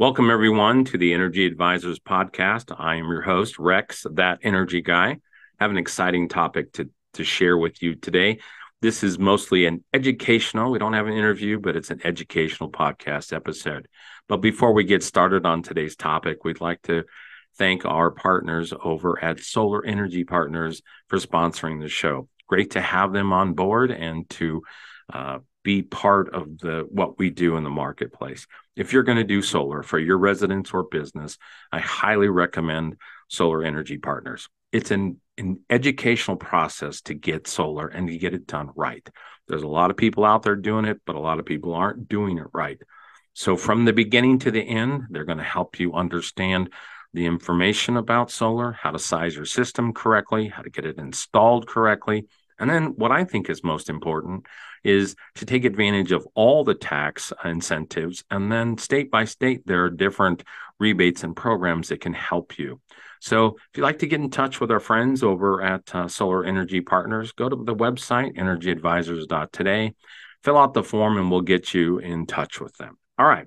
Welcome, everyone, to the Energy Advisors podcast. I am your host, Rex, that energy guy. I have an exciting topic to, to share with you today. This is mostly an educational, we don't have an interview, but it's an educational podcast episode. But before we get started on today's topic, we'd like to thank our partners over at Solar Energy Partners for sponsoring the show. Great to have them on board and to uh, be part of the what we do in the marketplace. If you're going to do solar for your residence or business, I highly recommend Solar Energy Partners. It's an, an educational process to get solar and to get it done right. There's a lot of people out there doing it, but a lot of people aren't doing it right. So from the beginning to the end, they're going to help you understand the information about solar, how to size your system correctly, how to get it installed correctly, and then what I think is most important is to take advantage of all the tax incentives. And then state by state, there are different rebates and programs that can help you. So if you'd like to get in touch with our friends over at uh, Solar Energy Partners, go to the website, energyadvisors.today, fill out the form, and we'll get you in touch with them. All right.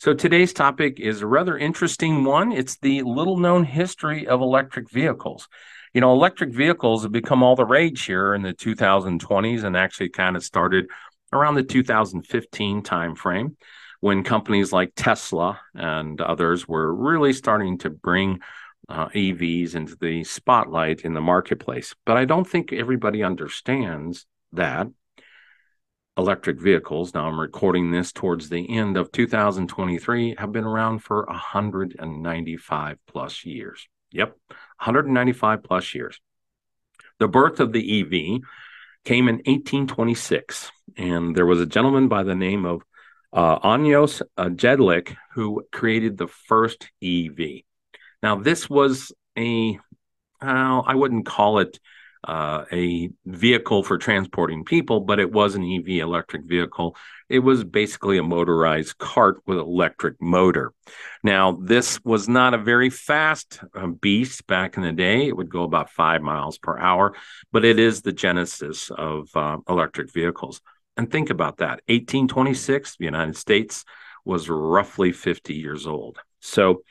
So today's topic is a rather interesting one. It's the little known history of electric vehicles you know, electric vehicles have become all the rage here in the 2020s and actually kind of started around the 2015 timeframe when companies like Tesla and others were really starting to bring uh, EVs into the spotlight in the marketplace. But I don't think everybody understands that electric vehicles, now I'm recording this towards the end of 2023, have been around for 195 plus years. Yep, 195 plus years. The birth of the EV came in 1826, and there was a gentleman by the name of uh, Ányos uh, Jedlik who created the first EV. Now, this was a, uh, I wouldn't call it uh, a vehicle for transporting people, but it was an EV electric vehicle. It was basically a motorized cart with electric motor. Now, this was not a very fast uh, beast back in the day. It would go about five miles per hour, but it is the genesis of uh, electric vehicles. And think about that 1826, the United States was roughly 50 years old. So,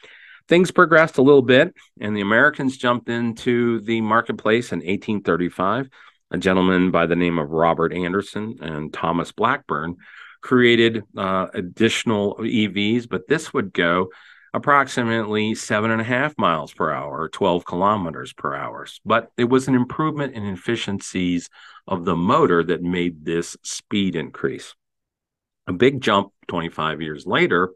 things progressed a little bit, and the Americans jumped into the marketplace in 1835. A gentleman by the name of Robert Anderson and Thomas Blackburn created uh, additional EVs, but this would go approximately seven and a half miles per hour, 12 kilometers per hour. But it was an improvement in efficiencies of the motor that made this speed increase. A big jump 25 years later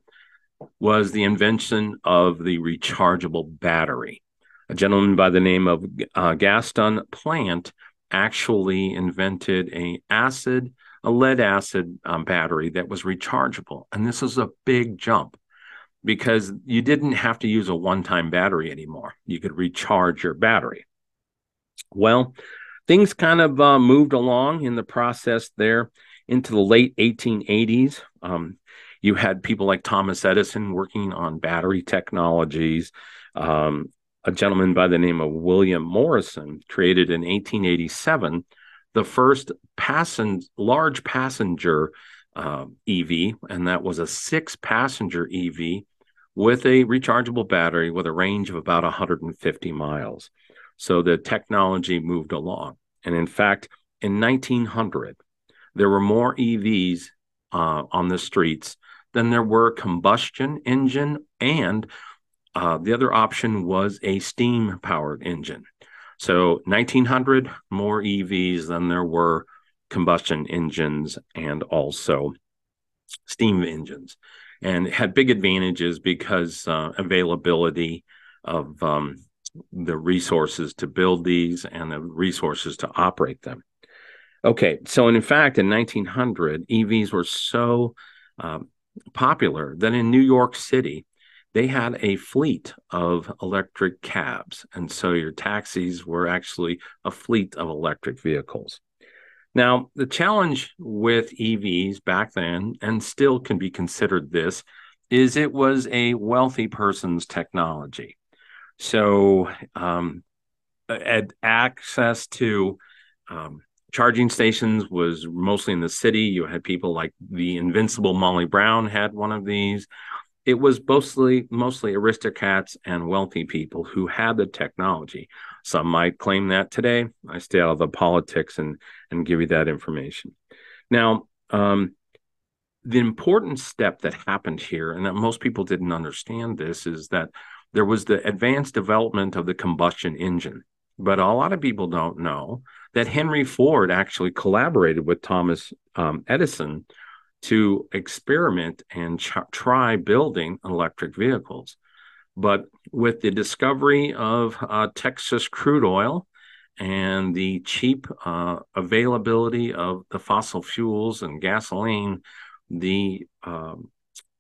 was the invention of the rechargeable battery. A gentleman by the name of uh, Gaston Plant actually invented a acid, a lead acid um, battery that was rechargeable, and this is a big jump because you didn't have to use a one-time battery anymore. You could recharge your battery. Well, things kind of uh, moved along in the process there into the late 1880s. Um, you had people like Thomas Edison working on battery technologies. Um, a gentleman by the name of William Morrison created in 1887 the first passen- large passenger uh, EV, and that was a six passenger EV with a rechargeable battery with a range of about 150 miles. So the technology moved along. And in fact, in 1900, there were more EVs uh, on the streets than there were combustion engine and uh, the other option was a steam powered engine. So 1900 more EVs than there were combustion engines and also steam engines, and had big advantages because uh, availability of um, the resources to build these and the resources to operate them. Okay, so in fact, in 1900, EVs were so um, popular that in New York City, they had a fleet of electric cabs. And so your taxis were actually a fleet of electric vehicles. Now, the challenge with EVs back then, and still can be considered this, is it was a wealthy person's technology. So, um, access to um, charging stations was mostly in the city. You had people like the invincible Molly Brown had one of these. it was mostly mostly aristocrats and wealthy people who had the technology. Some might claim that today. I stay out of the politics and and give you that information. Now, um, the important step that happened here, and that most people didn't understand this, is that there was the advanced development of the combustion engine. But a lot of people don't know that Henry Ford actually collaborated with Thomas um, Edison to experiment and ch- try building electric vehicles. But with the discovery of uh, Texas crude oil and the cheap uh, availability of the fossil fuels and gasoline, the um,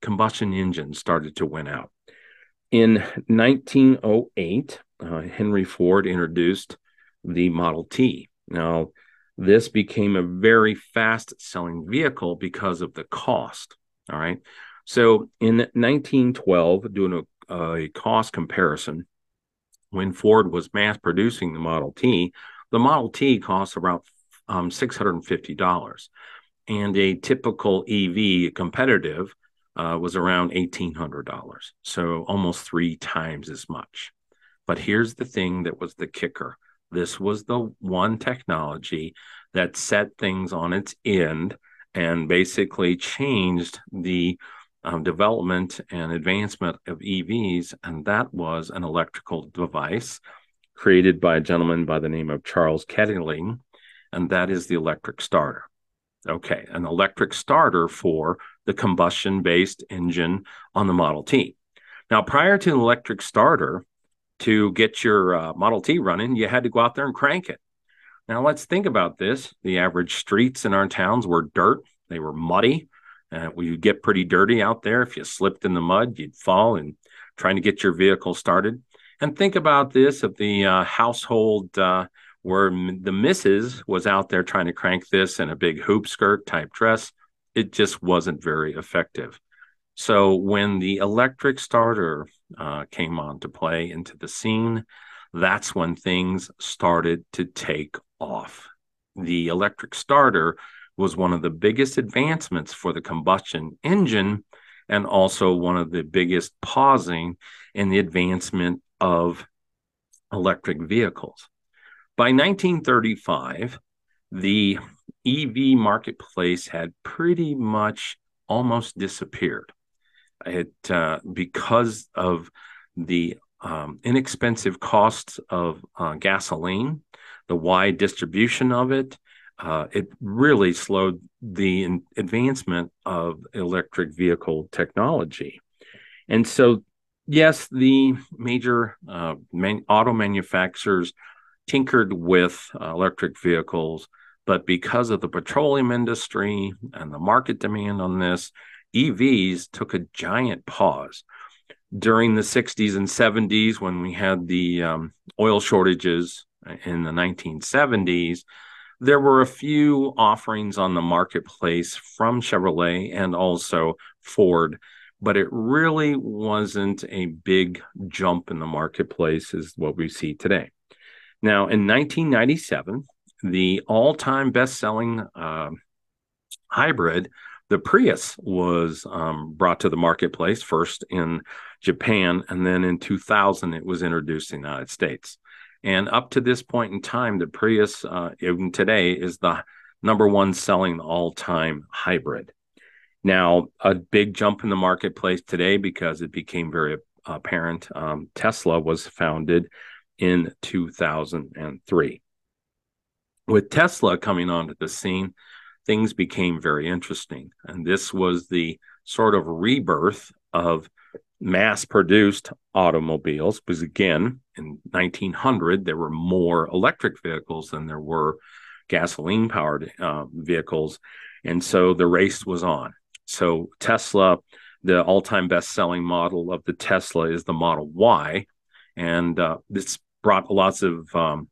combustion engine started to win out. In 1908, uh, Henry Ford introduced the Model T. Now, this became a very fast selling vehicle because of the cost. All right. So in 1912, doing a, a cost comparison, when Ford was mass producing the Model T, the Model T costs around um, $650. And a typical EV competitive uh, was around $1,800. So almost three times as much. But here's the thing that was the kicker this was the one technology that set things on its end and basically changed the um, development and advancement of EVs. And that was an electrical device created by a gentleman by the name of Charles Kettering, and that is the electric starter. Okay, an electric starter for the combustion based engine on the Model T. Now, prior to an electric starter, to get your uh, Model T running, you had to go out there and crank it. Now, let's think about this. The average streets in our towns were dirt, they were muddy. Uh, you'd get pretty dirty out there. If you slipped in the mud, you'd fall and trying to get your vehicle started. And think about this of the uh, household uh, where the missus was out there trying to crank this in a big hoop skirt type dress. It just wasn't very effective. So when the electric starter uh, came on to play into the scene, that's when things started to take off. The electric starter was one of the biggest advancements for the combustion engine and also one of the biggest pausing in the advancement of electric vehicles. By 1935, the EV marketplace had pretty much almost disappeared it uh, because of the um, inexpensive costs of uh, gasoline, the wide distribution of it, uh, it really slowed the advancement of electric vehicle technology. And so, yes, the major uh, man- auto manufacturers tinkered with uh, electric vehicles, but because of the petroleum industry and the market demand on this, EVs took a giant pause during the 60s and 70s when we had the um, oil shortages in the 1970s. There were a few offerings on the marketplace from Chevrolet and also Ford, but it really wasn't a big jump in the marketplace, as what we see today. Now, in 1997, the all time best selling uh, hybrid the Prius was um, brought to the marketplace first in Japan, and then in 2000 it was introduced in the United States. And up to this point in time, the Prius, uh, even today, is the number one selling all time hybrid. Now, a big jump in the marketplace today because it became very apparent. Um, Tesla was founded in 2003. With Tesla coming onto the scene, things became very interesting. And this was the sort of rebirth of mass produced automobiles because again in 1900 there were more electric vehicles than there were gasoline powered uh, vehicles and so the race was on so tesla the all-time best-selling model of the tesla is the model y and uh, this brought lots of um,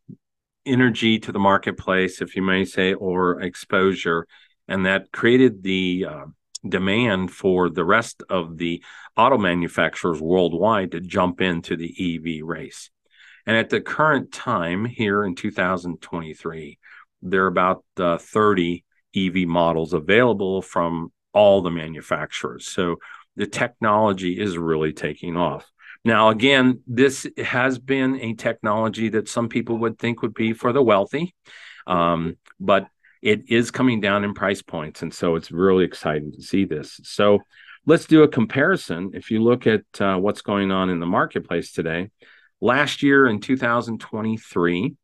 energy to the marketplace, if you may say, or exposure. And that created the uh, demand for the rest of the auto manufacturers worldwide to jump into the EV race. And at the current time, here in 2023, there are about uh, 30 EV models available from all the manufacturers. So the technology is really taking off. Now, again, this has been a technology that some people would think would be for the wealthy, um, but it is coming down in price points. And so it's really exciting to see this. So let's do a comparison. If you look at uh, what's going on in the marketplace today, last year in 2023,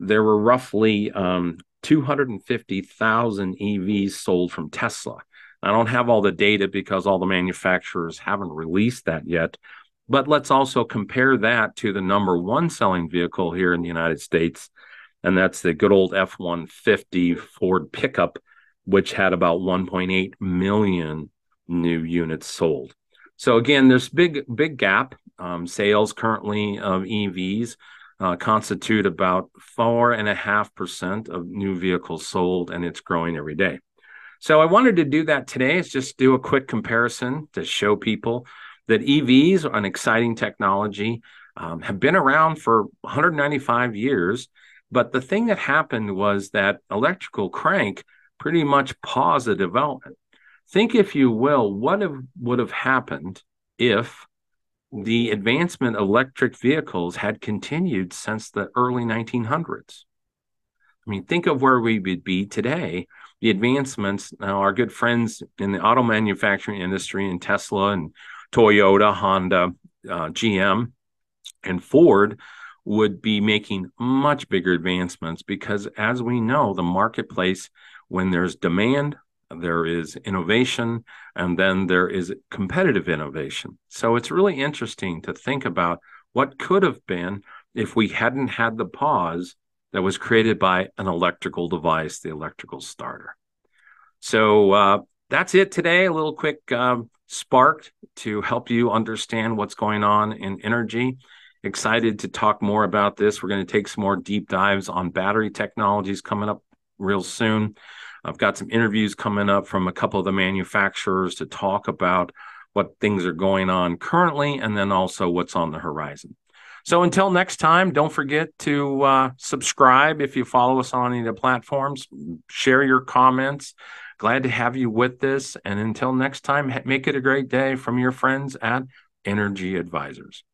there were roughly um, 250,000 EVs sold from Tesla. I don't have all the data because all the manufacturers haven't released that yet. But let's also compare that to the number one selling vehicle here in the United States, and that's the good old F 150 Ford pickup, which had about 1.8 million new units sold. So again, there's big big gap. Um, sales currently of EVs uh, constitute about four and a half percent of new vehicles sold, and it's growing every day. So I wanted to do that today. Is just do a quick comparison to show people that EVs are an exciting technology, um, have been around for 195 years. But the thing that happened was that electrical crank pretty much paused the development. Think, if you will, what have, would have happened if the advancement of electric vehicles had continued since the early 1900s. I mean, think of where we would be today. The advancements, now our good friends in the auto manufacturing industry and Tesla and Toyota, Honda, uh, GM, and Ford would be making much bigger advancements because, as we know, the marketplace, when there's demand, there is innovation, and then there is competitive innovation. So it's really interesting to think about what could have been if we hadn't had the pause that was created by an electrical device, the electrical starter. So uh, that's it today. A little quick um, spark to help you understand what's going on in energy. Excited to talk more about this. We're going to take some more deep dives on battery technologies coming up real soon. I've got some interviews coming up from a couple of the manufacturers to talk about what things are going on currently and then also what's on the horizon. So until next time, don't forget to uh, subscribe if you follow us on any of the platforms, share your comments. Glad to have you with this. And until next time, make it a great day from your friends at Energy Advisors.